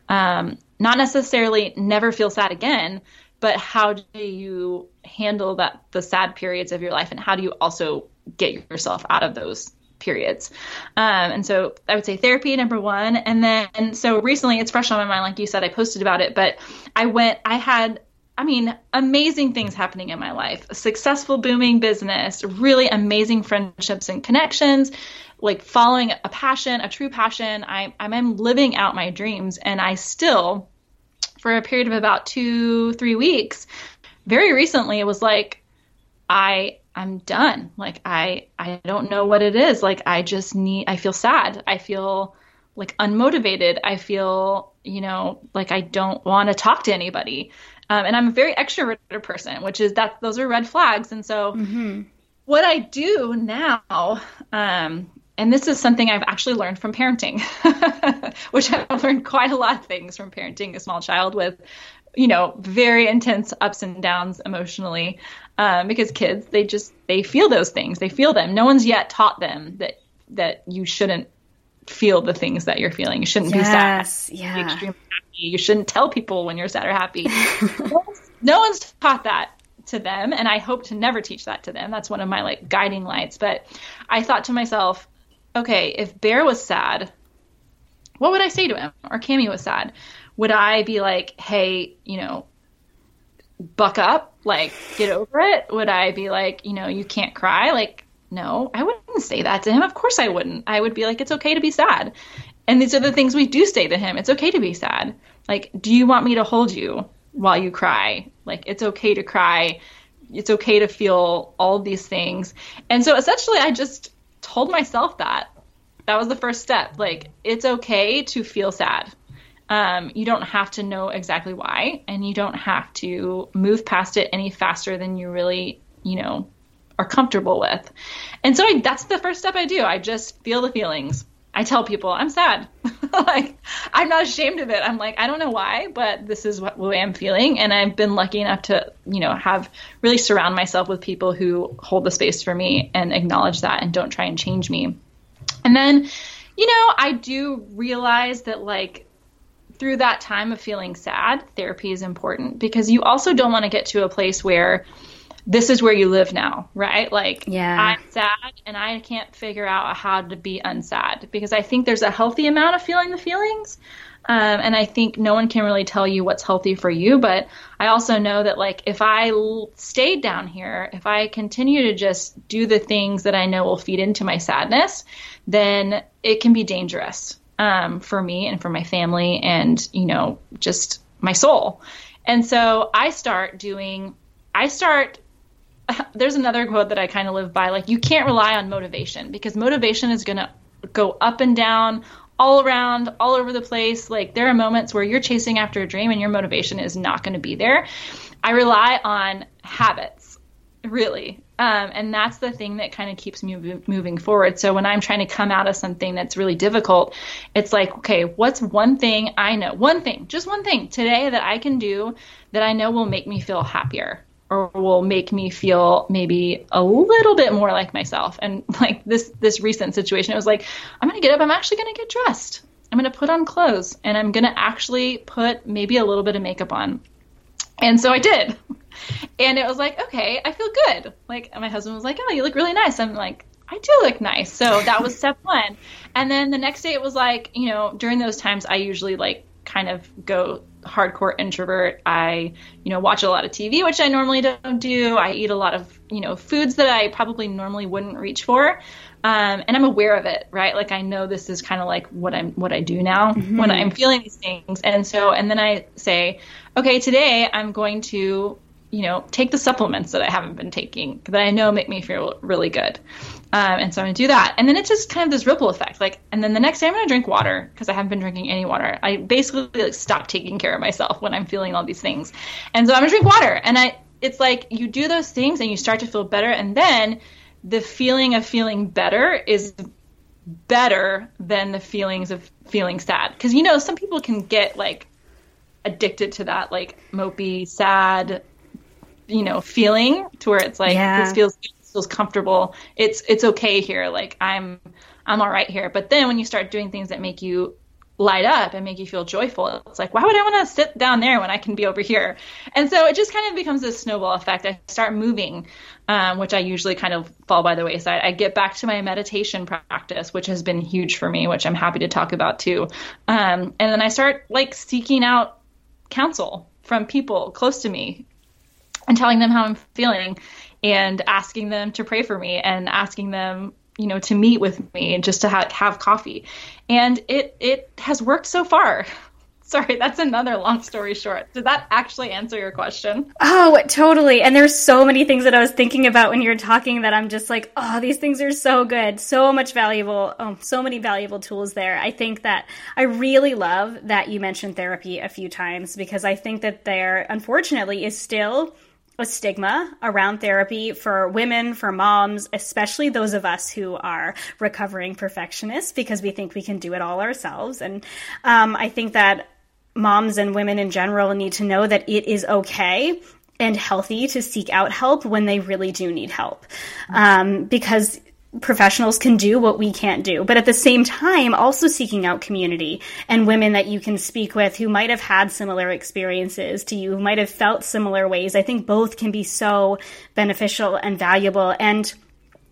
um, not necessarily never feel sad again, but how do you handle that the sad periods of your life and how do you also get yourself out of those periods. Um, and so I would say therapy number one. And then, so recently it's fresh on my mind, like you said, I posted about it, but I went, I had, I mean, amazing things happening in my life, a successful, booming business, really amazing friendships and connections, like following a passion, a true passion. I, I'm living out my dreams. And I still, for a period of about two, three weeks, very recently, it was like, I I'm done. Like I I don't know what it is. Like I just need I feel sad. I feel like unmotivated. I feel, you know, like I don't want to talk to anybody. Um, and I'm a very extroverted person, which is that those are red flags. And so mm-hmm. what I do now, um, and this is something I've actually learned from parenting, which I've learned quite a lot of things from parenting a small child with, you know, very intense ups and downs emotionally um, because kids they just they feel those things. They feel them. No one's yet taught them that that you shouldn't feel the things that you're feeling. You shouldn't yes, be sad. Yeah. be extremely happy. You shouldn't tell people when you're sad or happy. No, one's, taught that to them and i hope to never teach that to them. That's one of my like guiding lights. But i thought to myself okay if Bear was sad what would i say to him? Or cami was sad? Would i be like hey you know buck up, like get over it? Would I be like, you know, you can't cry? Like, no, I wouldn't say that to him. Of course I wouldn't. I would be like, it's okay to be sad. And these are the things we do say to him. It's okay to be sad. Like, do you want me to hold you while you cry? Like, it's okay to cry. It's okay to feel all these things. And so essentially, I just told myself that. That was the first step. Like, it's okay to feel sad. Um, you don't have to know exactly why, and you don't have to move past it any faster than you really, you know, are comfortable with. And so I, that's the first step I do. I just feel the feelings. I tell people I'm sad. like I'm not ashamed of it. I'm like I don't know why, but this is what way I'm feeling, and I've been lucky enough to you know have really surround myself with people who hold the space for me and acknowledge that and don't try and change me. And then, you know, I do realize that like through that time of feeling sad, therapy is important because you also don't want to get to a place where this is where you live now, right? Like, yeah. I'm sad and I can't figure out how to be unsad because I think there's a healthy amount of feeling the feelings. Um, and I think no one can really tell you what's healthy for you. But I also know that, like, if I l- stayed down here, if I continue to just do the things that I know will feed into my sadness, then it can be dangerous um, for me and for my family and, you know, just my soul. And so I start doing, I start, there's another quote that I kind of live by like, you can't rely on motivation because motivation is going to go up and down all around, all over the place. Like there are moments where you're chasing after a dream and your motivation is not going to be there. I rely on habits really. Um, and that's the thing that kind of keeps me moving forward. So when I'm trying to come out of something that's really difficult, it's like, okay, what's one thing I know, one thing, just one thing today that I can do that I know will make me feel happier or will make me feel maybe a little bit more like myself. And like this this recent situation, it was like, I'm gonna get up, I'm actually gonna get dressed. I'm gonna put on clothes and I'm gonna actually put maybe a little bit of makeup on. And so I did. And it was like, okay, I feel good. Like my husband was like, Oh, you look really nice. I'm like, I do look nice. So that was step one. And then the next day it was like, you know, during those times I usually like kind of go hardcore introvert. I, you know, watch a lot of TV, which I normally don't do. I eat a lot of, you know, foods that I probably normally wouldn't reach for. Um, and I'm aware of it, right? Like I know this is kind of like what I'm, what I do now mm-hmm. when I'm feeling these things. And so, and then I say, okay, today I'm going to, you know, take the supplements that I haven't been taking that I know make me feel really good. Um, and so I'm gonna do that, and then it's just kind of this ripple effect. Like, and then the next day I'm gonna drink water because I haven't been drinking any water. I basically like stop taking care of myself when I'm feeling all these things, and so I'm gonna drink water. And I, it's like you do those things and you start to feel better, and then the feeling of feeling better is better than the feelings of feeling sad. Because you know some people can get like addicted to that like mopey, sad, you know, feeling to where it's like yeah. this feels feels comfortable. It's it's okay here. Like I'm I'm all right here. But then when you start doing things that make you light up and make you feel joyful, it's like why would I want to sit down there when I can be over here? And so it just kind of becomes this snowball effect. I start moving, um, which I usually kind of fall by the wayside. I get back to my meditation practice, which has been huge for me, which I'm happy to talk about too. Um, and then I start like seeking out counsel from people close to me and telling them how I'm feeling and asking them to pray for me and asking them you know to meet with me and just to ha- have coffee and it it has worked so far. Sorry that's another long story short. Did that actually answer your question? Oh totally. And there's so many things that i was thinking about when you were talking that i'm just like oh these things are so good. So much valuable oh so many valuable tools there. I think that i really love that you mentioned therapy a few times because i think that there unfortunately is still a stigma around therapy for women, for moms, especially those of us who are recovering perfectionists because we think we can do it all ourselves. And um, I think that moms and women in general need to know that it is okay and healthy to seek out help when they really do need help. Um, because professionals can do what we can't do. But at the same time, also seeking out community and women that you can speak with who might have had similar experiences to you, who might have felt similar ways. I think both can be so beneficial and valuable. And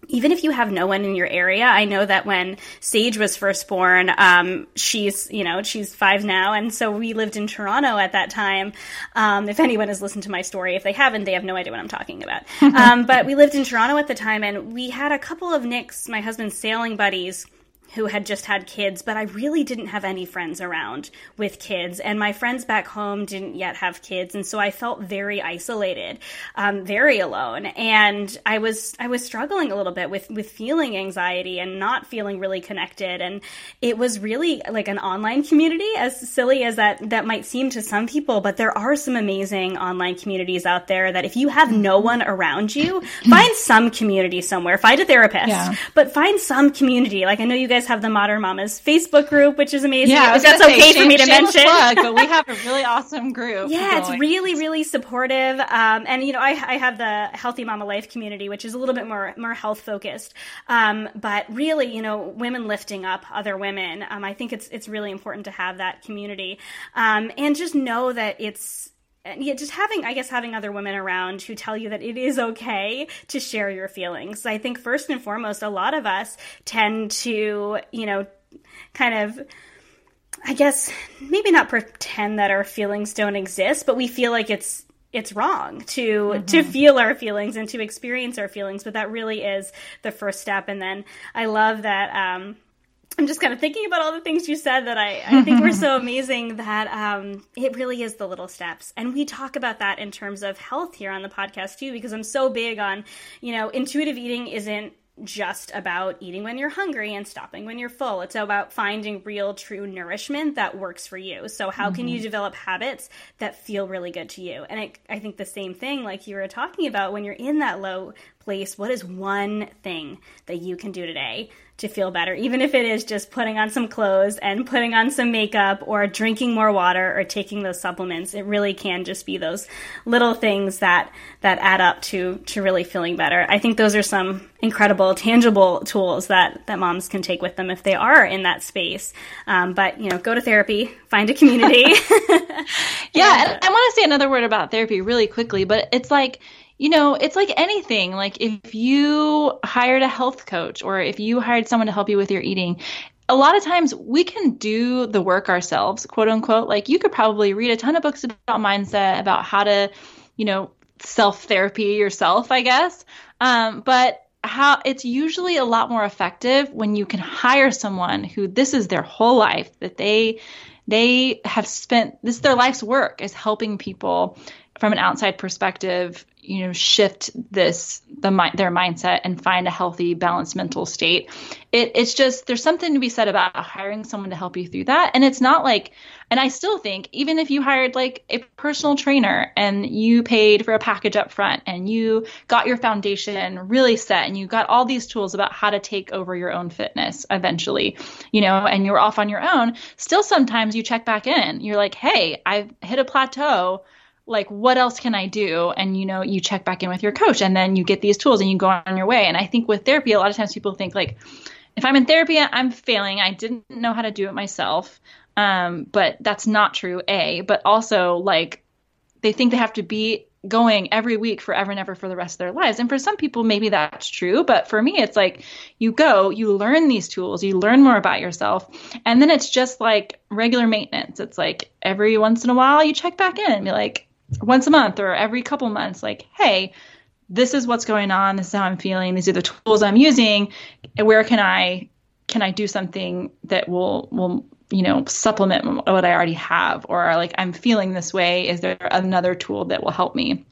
even if you have no one in your area, I know that when Sage was first born, um, she's, you know, she's five now. And so we lived in Toronto at that time. Um, if anyone has listened to my story, if they haven't, they have no idea what I'm talking about. um, but we lived in Toronto at the time and we had a couple of Nick's, my husband's sailing buddies, who had just had kids, but I really didn't have any friends around with kids. And my friends back home didn't yet have kids. And so I felt very isolated, um, very alone. And I was, I was struggling a little bit with, with feeling anxiety and not feeling really connected. And it was really like an online community, as silly as that, that might seem to some people, but there are some amazing online communities out there that if you have no one around you, find some community somewhere, find a therapist, yeah. but find some community. Like I know you guys guys have the Modern Mamas Facebook group, which is amazing. Yeah, that's say, okay for me to mention. Plug, but we have a really awesome group. Yeah, it's really, really supportive. Um, and you know, I, I, have the Healthy Mama Life community, which is a little bit more more health focused. Um, but really, you know, women lifting up other women. Um, I think it's it's really important to have that community, um, and just know that it's yeah, just having, I guess, having other women around who tell you that it is okay to share your feelings. I think first and foremost, a lot of us tend to, you know, kind of, I guess, maybe not pretend that our feelings don't exist, but we feel like it's it's wrong to mm-hmm. to feel our feelings and to experience our feelings but that really is the first step and then i love that um, I'm just kind of thinking about all the things you said that I, I think were so amazing that um, it really is the little steps. And we talk about that in terms of health here on the podcast too, because I'm so big on, you know, intuitive eating isn't just about eating when you're hungry and stopping when you're full. It's about finding real, true nourishment that works for you. So, how mm-hmm. can you mm-hmm. develop habits that feel really good to you? And I, I think the same thing, like you were talking about, when you're in that low place, what is one thing that you can do today to feel better, even if it is just putting on some clothes and putting on some makeup or drinking more water or taking those supplements. It really can just be those little things that that add up to to really feeling better. I think those are some incredible tangible tools that that moms can take with them if they are in that space. Um, but you know, go to therapy, find a community. yeah, and, and I want to say another word about therapy really quickly, but it's like you know, it's like anything. Like if you hired a health coach or if you hired someone to help you with your eating, a lot of times we can do the work ourselves, quote unquote. Like you could probably read a ton of books about mindset, about how to, you know, self therapy yourself, I guess. Um, but how it's usually a lot more effective when you can hire someone who this is their whole life that they they have spent this is their life's work is helping people from an outside perspective you know shift this the their mindset and find a healthy balanced mental state. It, it's just there's something to be said about hiring someone to help you through that. And it's not like and i still think even if you hired like a personal trainer and you paid for a package up front and you got your foundation really set and you got all these tools about how to take over your own fitness eventually you know and you're off on your own still sometimes you check back in. You're like hey i've hit a plateau like what else can i do? And you know you check back in with your coach and then you get these tools and you go on your way. And i think with therapy a lot of times people think like if i'm in therapy i'm failing. I didn't know how to do it myself. Um, but that's not true a. But also like they think they have to be going every week forever and ever for the rest of their lives. And for some people maybe that's true. But for me it's like you go you learn these tools you learn more about yourself. And then it's just like regular maintenance. It's like every once in a while you check back in and be like once a month or every couple months like hey this is what's going on. This is how i'm feeling. These are the tools i'm using. Where can i can i do something that will will you know supplement what i already have? Or like i'm feeling this way. Is there another tool that will help me?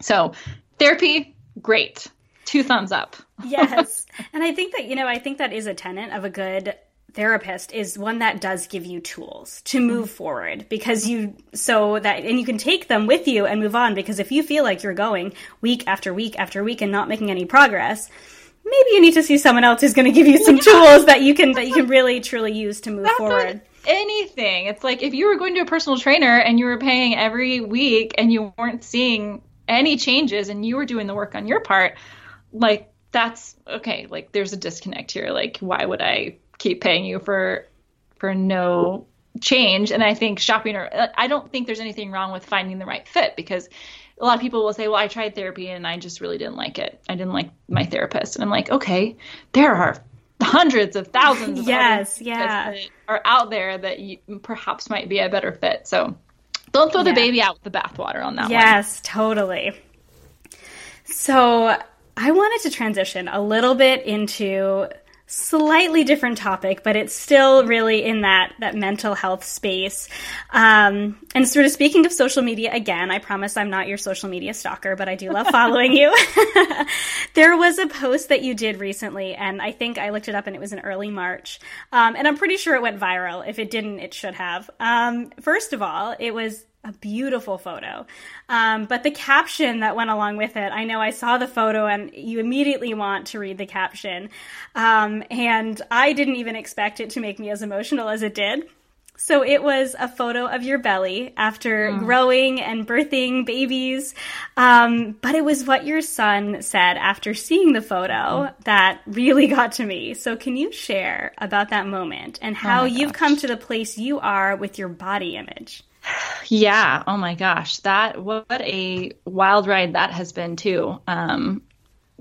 So therapy great. Two thumbs up. Yes. And i think that you know i think that is a tenet of a good therapist is one that does give you tools to move mm-hmm. forward because you so that and you can take them with you and move on because if you feel like you're going week after week after week and not making any progress maybe you need to see someone else who's going to give you some yeah. tools that you can that you can really truly use to move That's forward anything it's like if you were going to a personal trainer and you were paying every week and you weren't seeing any changes and you were doing the work on your part like that's okay like there's a disconnect here like why would i keep paying you for for no change. And i think shopping or i don't think there's anything wrong with finding the right fit because a lot of people will say well i tried therapy and i just really didn't like it. I didn't like my therapist. And i'm like okay there are hundreds of thousands of yes yeah. are out there that you, perhaps might be a better fit. So don't throw the baby out with the bathwater on that yes one. totally. So i wanted to transition a little bit into slightly different topic, but it's still really in that that mental health space. Um, and sort of speaking of social media again, I promise I'm not your social media stalker, but I do love following you. there was a post that you did recently, and I think I looked it up, and it was in early March, um, and I'm pretty sure it went viral. If it didn't, it should have. Um, first of all, it was a beautiful photo. Um, but the caption that went along with it, I know I saw the photo and you immediately want to read the caption. Um, and I didn't even expect it to make me as emotional as it did. So it was a photo of your belly after mm. growing and birthing babies. Um, but it was what your son said after seeing the photo mm. that really got to me. So can you share about that moment and oh how oh you've come to the place you are with your body image? Yeah. Oh my gosh. That what a wild ride that has been too. Um,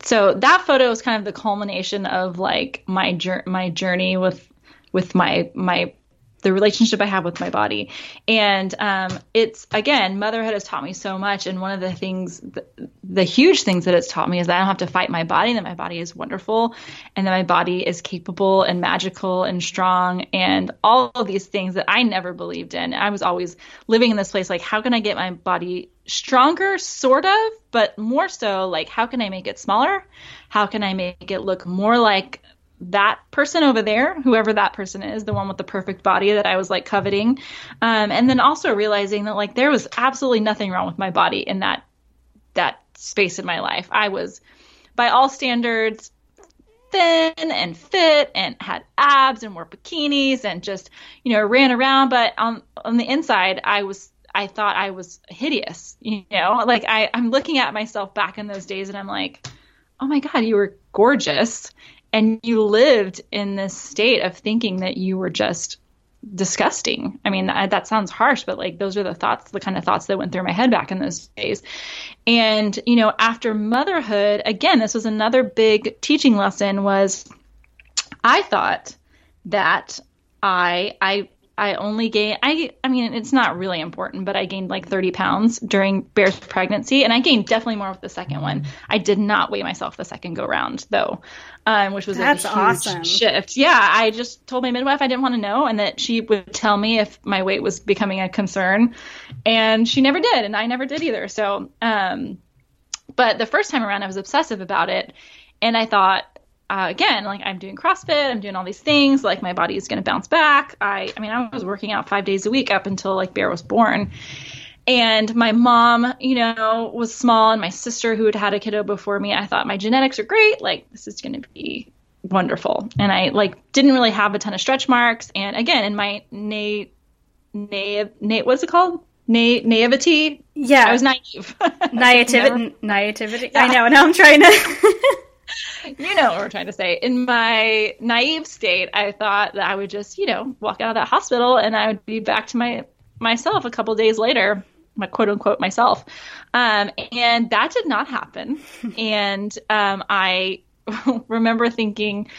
so that photo is kind of the culmination of like my my journey with with my my the relationship I have with my body. And um, it's again, motherhood has taught me so much. And one of the things, the, the, huge things that it's taught me is that I don't have to fight my body, that my body is wonderful, and that my body is capable and magical and strong, and all of these things that I never believed in. I was always living in this place like, how can I get my body stronger, sort of, but more so like, how can I make it smaller? How can I make it look more like that person over there, whoever that person is, the one with the perfect body that I was like coveting. Um, and then also realizing that like there was absolutely nothing wrong with my body in that that space in my life. I was by all standards thin and fit and had abs and wore bikinis and just, you know, ran around. But on on the inside I was I thought I was hideous, you know, like I, I'm looking at myself back in those days and I'm like, oh my God, you were gorgeous and you lived in this state of thinking that you were just disgusting. I mean, that, that, sounds harsh, but like those are the thoughts, the kind of thoughts that went through my head back in those days. And, you know, after motherhood, again, this was another big teaching lesson was I thought that I I I only gained I I mean it's not really important, but I gained like 30 pounds during Bear's pregnancy, and I gained definitely more with the second one. I did not weigh myself the second go round though, um, which was That's a huge awesome. shift. Yeah, I just told my midwife I didn't want to know, and that she would tell me if my weight was becoming a concern, and she never did, and I never did either. So, um, but the first time around, I was obsessive about it, and I thought uh, again, like I'm doing CrossFit, I'm doing all these things, like my body is going to bounce back. I, I mean, I was working out five days a week up until like Bear was born. And my mom, you know, was small, and my sister, who had had a kiddo before me, I thought my genetics are great. Like, this is going to be wonderful. And I like didn't really have a ton of stretch marks. And again, in my na, na, na what's it called? Na- naivety. Yeah, I was naive. naivety. naivety. I know. Now I'm trying to. you know what we're trying to say. In my naive state, I thought that I would just, you know, walk out of that hospital and I would be back to my myself a couple days later, my quote unquote myself. Um, and that did not happen. and um, I remember thinking,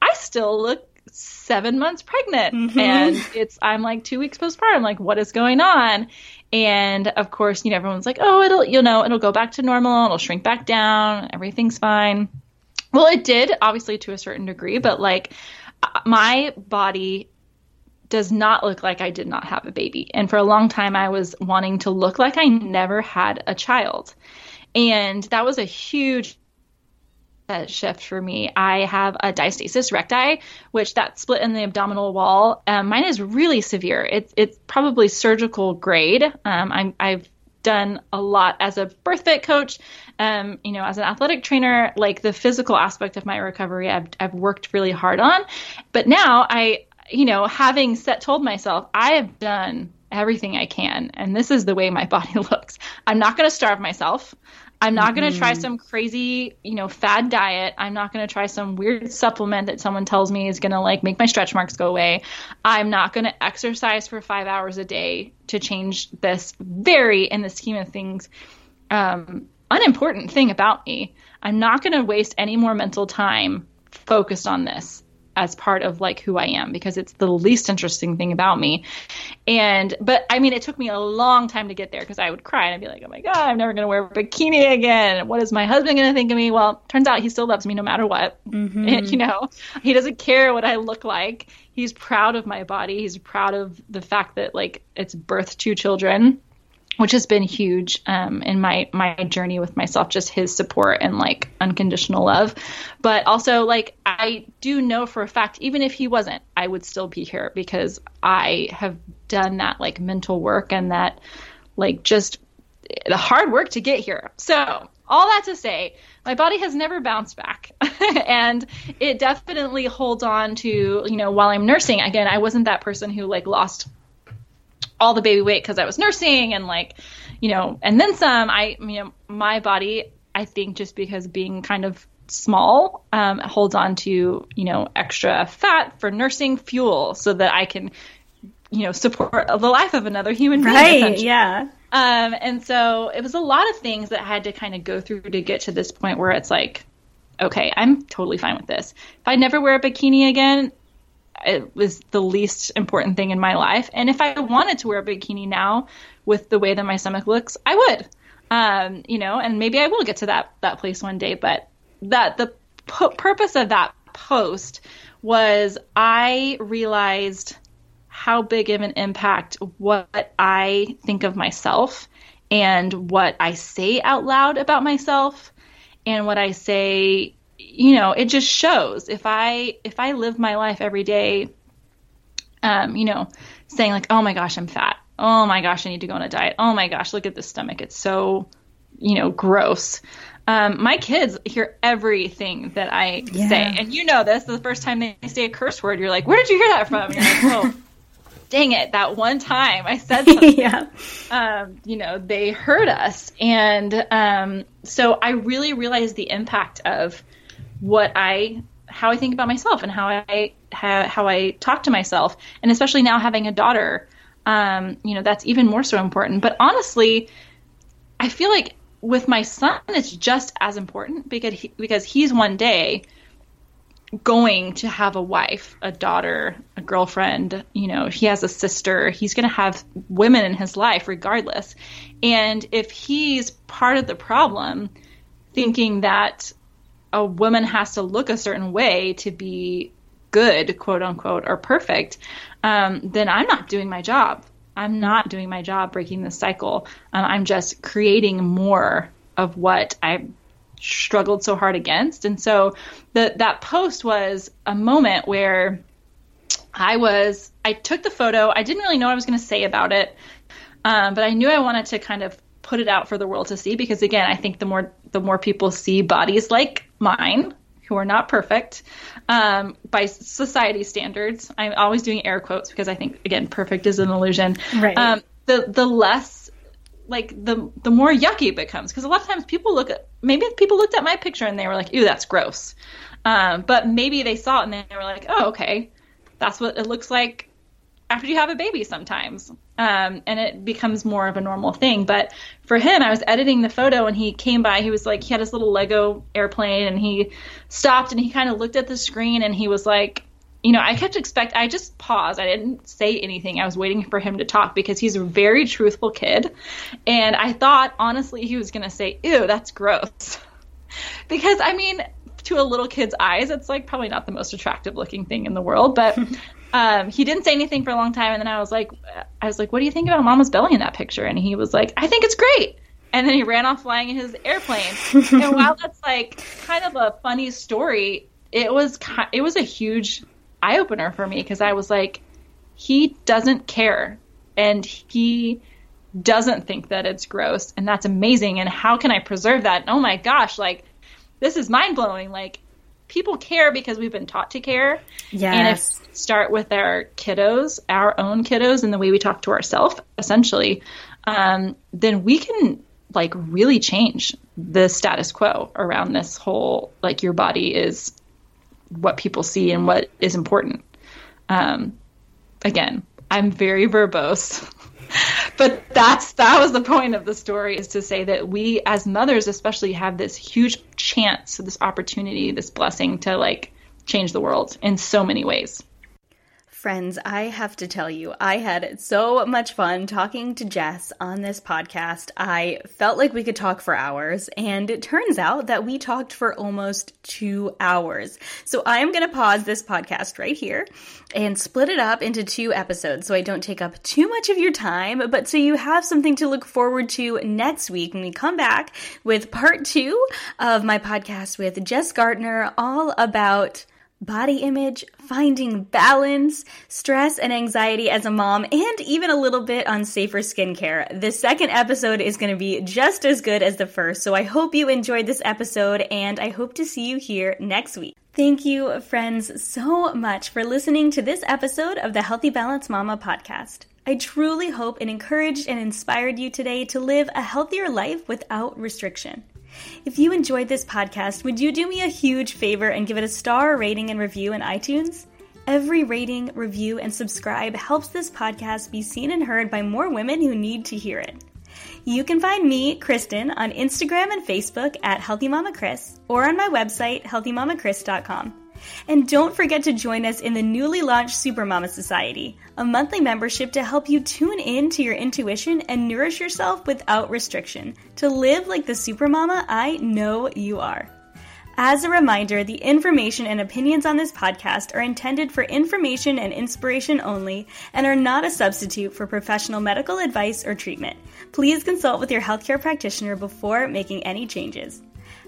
I still look seven months pregnant mm-hmm. and it's i'm like two weeks postpartum like what is going on and of course you know everyone's like oh it'll you know it'll go back to normal it'll shrink back down everything's fine well, it did, obviously, to a certain degree, but like my body does not look like I did not have a baby. And for a long time, I was wanting to look like I never had a child. And that was a huge shift for me. I have a diastasis recti, which that split in the abdominal wall. Um, mine is really severe. It's it's probably surgical grade. Um, I'm, I've done a lot as a birth fit coach um, you know, as an athletic trainer, like the physical aspect of my recovery, I've, I've worked really hard on. But now I, you know, having set told myself, I have done everything I can, and this is the way my body looks. I'm not going to starve myself. I'm not mm-hmm. going to try some crazy, you know, fad diet. I'm not going to try some weird supplement that someone tells me is going to like make my stretch marks go away. I'm not going to exercise for 5 hours a day to change this very in the scheme of things um, unimportant thing about me. I'm not going to waste any more mental time focused on this as part of like who I am because it's the least interesting thing about me. And but I mean it took me a long time to get there because I would cry and I'd be like, "Oh my god, I'm never going to wear a bikini again. What is my husband going to think of me?" Well, turns out he still loves me no matter what. Mm-hmm. And, you know, he doesn't care what I look like. He's proud of my body. He's proud of the fact that like it's birthed two children which has been huge um, in my my journey with myself just his support and like unconditional love. But also like i do know for a fact even if he wasn't i would still be here because i have done that like mental work and that like just the hard work to get here. So all that to say my body has never bounced back. And it definitely holds on to you know while i'm nursing again i wasn't that person who like lost all the baby weight because I was nursing and like, you know, and then some. I, you know, my body, I think just because being kind of small um, holds on to, you know, extra fat for nursing fuel so that I can, you know, support the life of another human being. Right. Yeah. Um, and so it was a lot of things that I had to kind of go through to get to this point where it's like, okay, I'm totally fine with this. If I never wear a bikini again, it was the least important thing in my life. And if I wanted to wear a bikini now with the way that my stomach looks, I would. Um, you know, and maybe I will get to that that place one day. But that the p- purpose of that post was I realized how big of an impact what I think of myself and what I say out loud about myself and what I say, you know, it just shows. If I if I live my life every day um, you know, saying like, "Oh my gosh, I'm fat. Oh my gosh, I need to go on a diet. Oh my gosh, look at this stomach. It's so, you know, gross." Um, my kids hear everything that I yeah. say, and you know this. The first time they say a curse word, you're like, "Where did you hear that from?" You're like, "Oh, dang it! That one time I said something." yeah. Um, you know, they heard us, and um, so I really realized the impact of what I how I think about myself and how I how, how I talk to myself, and especially now having a daughter, um, you know, that's even more so important. But honestly, I feel like with my son, it's just as important because he, because he's one day going to have a wife, a daughter, a girlfriend, you know, he has a sister, he's going to have women in his life regardless. And if he's part of the problem, thinking that a woman has to look a certain way to be good, quote unquote, or perfect, um, then I'm not doing my job. I'm not doing my job breaking the cycle. Um, I'm just creating more of what I struggled so hard against. And so the, that post was a moment where I was, I took the photo. I didn't really know what I was going to say about it, um, but I knew I wanted to kind of put it out for the world to see because again, I think the more the more people see bodies like mine who are not perfect um, by society standards. I'm always doing air quotes because I think again, perfect is an illusion. Right. Um, the the less like the the more yucky it becomes because a lot of times people look at maybe people looked at my picture and they were like, "Ew, that's gross," um, but maybe they saw it and they were like, "Oh, okay, that's what it looks like after you have a baby sometimes. Um, and it becomes more of a normal thing. But for him, I was editing the photo and he came by. He was like, he had his little Lego airplane and he stopped and he kind of looked at the screen and he was like, you know, I kept expect. I just paused. I didn't say anything. I was waiting for him to talk because he's a very truthful kid, and I thought honestly he was gonna say, "Ew, that's gross," because I mean, to a little kid's eyes, it's like probably not the most attractive looking thing in the world. But um, he didn't say anything for a long time, and then I was like, I was like, what do you think about Mama's belly in that picture? And he was like, I think it's great. And then he ran off flying in his airplane. and while that's like kind of a funny story, it was it was a huge eye opener for me because I was like, he doesn't care, and he doesn't think that it's gross, and that's amazing. And how can I preserve that? And oh my gosh, like this is mind blowing. Like people care because we've been taught to care. Yes. And if start with our kiddos, our own kiddos, and the way we talk to ourselves, essentially, um, then we can like really change the status quo around this whole like your body is what people see and what is important. Um, again, I'm very verbose. but that's that was the point of the story is to say that we as mothers especially have this huge chance this opportunity this blessing to like change the world in so many ways Friends, I have to tell you, I had so much fun talking to Jess on this podcast. I felt like we could talk for hours, and it turns out that we talked for almost two hours. So I am going to pause this podcast right here and split it up into two episodes so I don't take up too much of your time, but so you have something to look forward to next week when we come back with part two of my podcast with Jess Gaertner, all about body image, finding balance, stress and anxiety as a mom, and even a little bit on safer skincare. The second episode is going to be just as good as the first, so I hope you enjoyed this episode and I hope to see you here next week. Thank you, friends, so much for listening to this episode of the Healthy Balance Mama podcast. I truly hope it encouraged and inspired you today to live a healthier life without restriction. If you enjoyed this podcast, would you do me a huge favor and give it a star rating and review in iTunes? Every rating, review, and subscribe helps this podcast be seen and heard by more women who need to hear it. You can find me, Kristen, on Instagram and Facebook at Healthy Mama Chris or on my website, healthymamachris.com. And don't forget to join us in the newly launched Supermama Society, a monthly membership to help you tune in to your intuition and nourish yourself without restriction to live like the supermama I know you are. As a reminder, the information and opinions on this podcast are intended for information and inspiration only and are not a substitute for professional medical advice or treatment. Please consult with your healthcare practitioner before making any changes.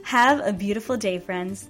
Have a beautiful day, friends.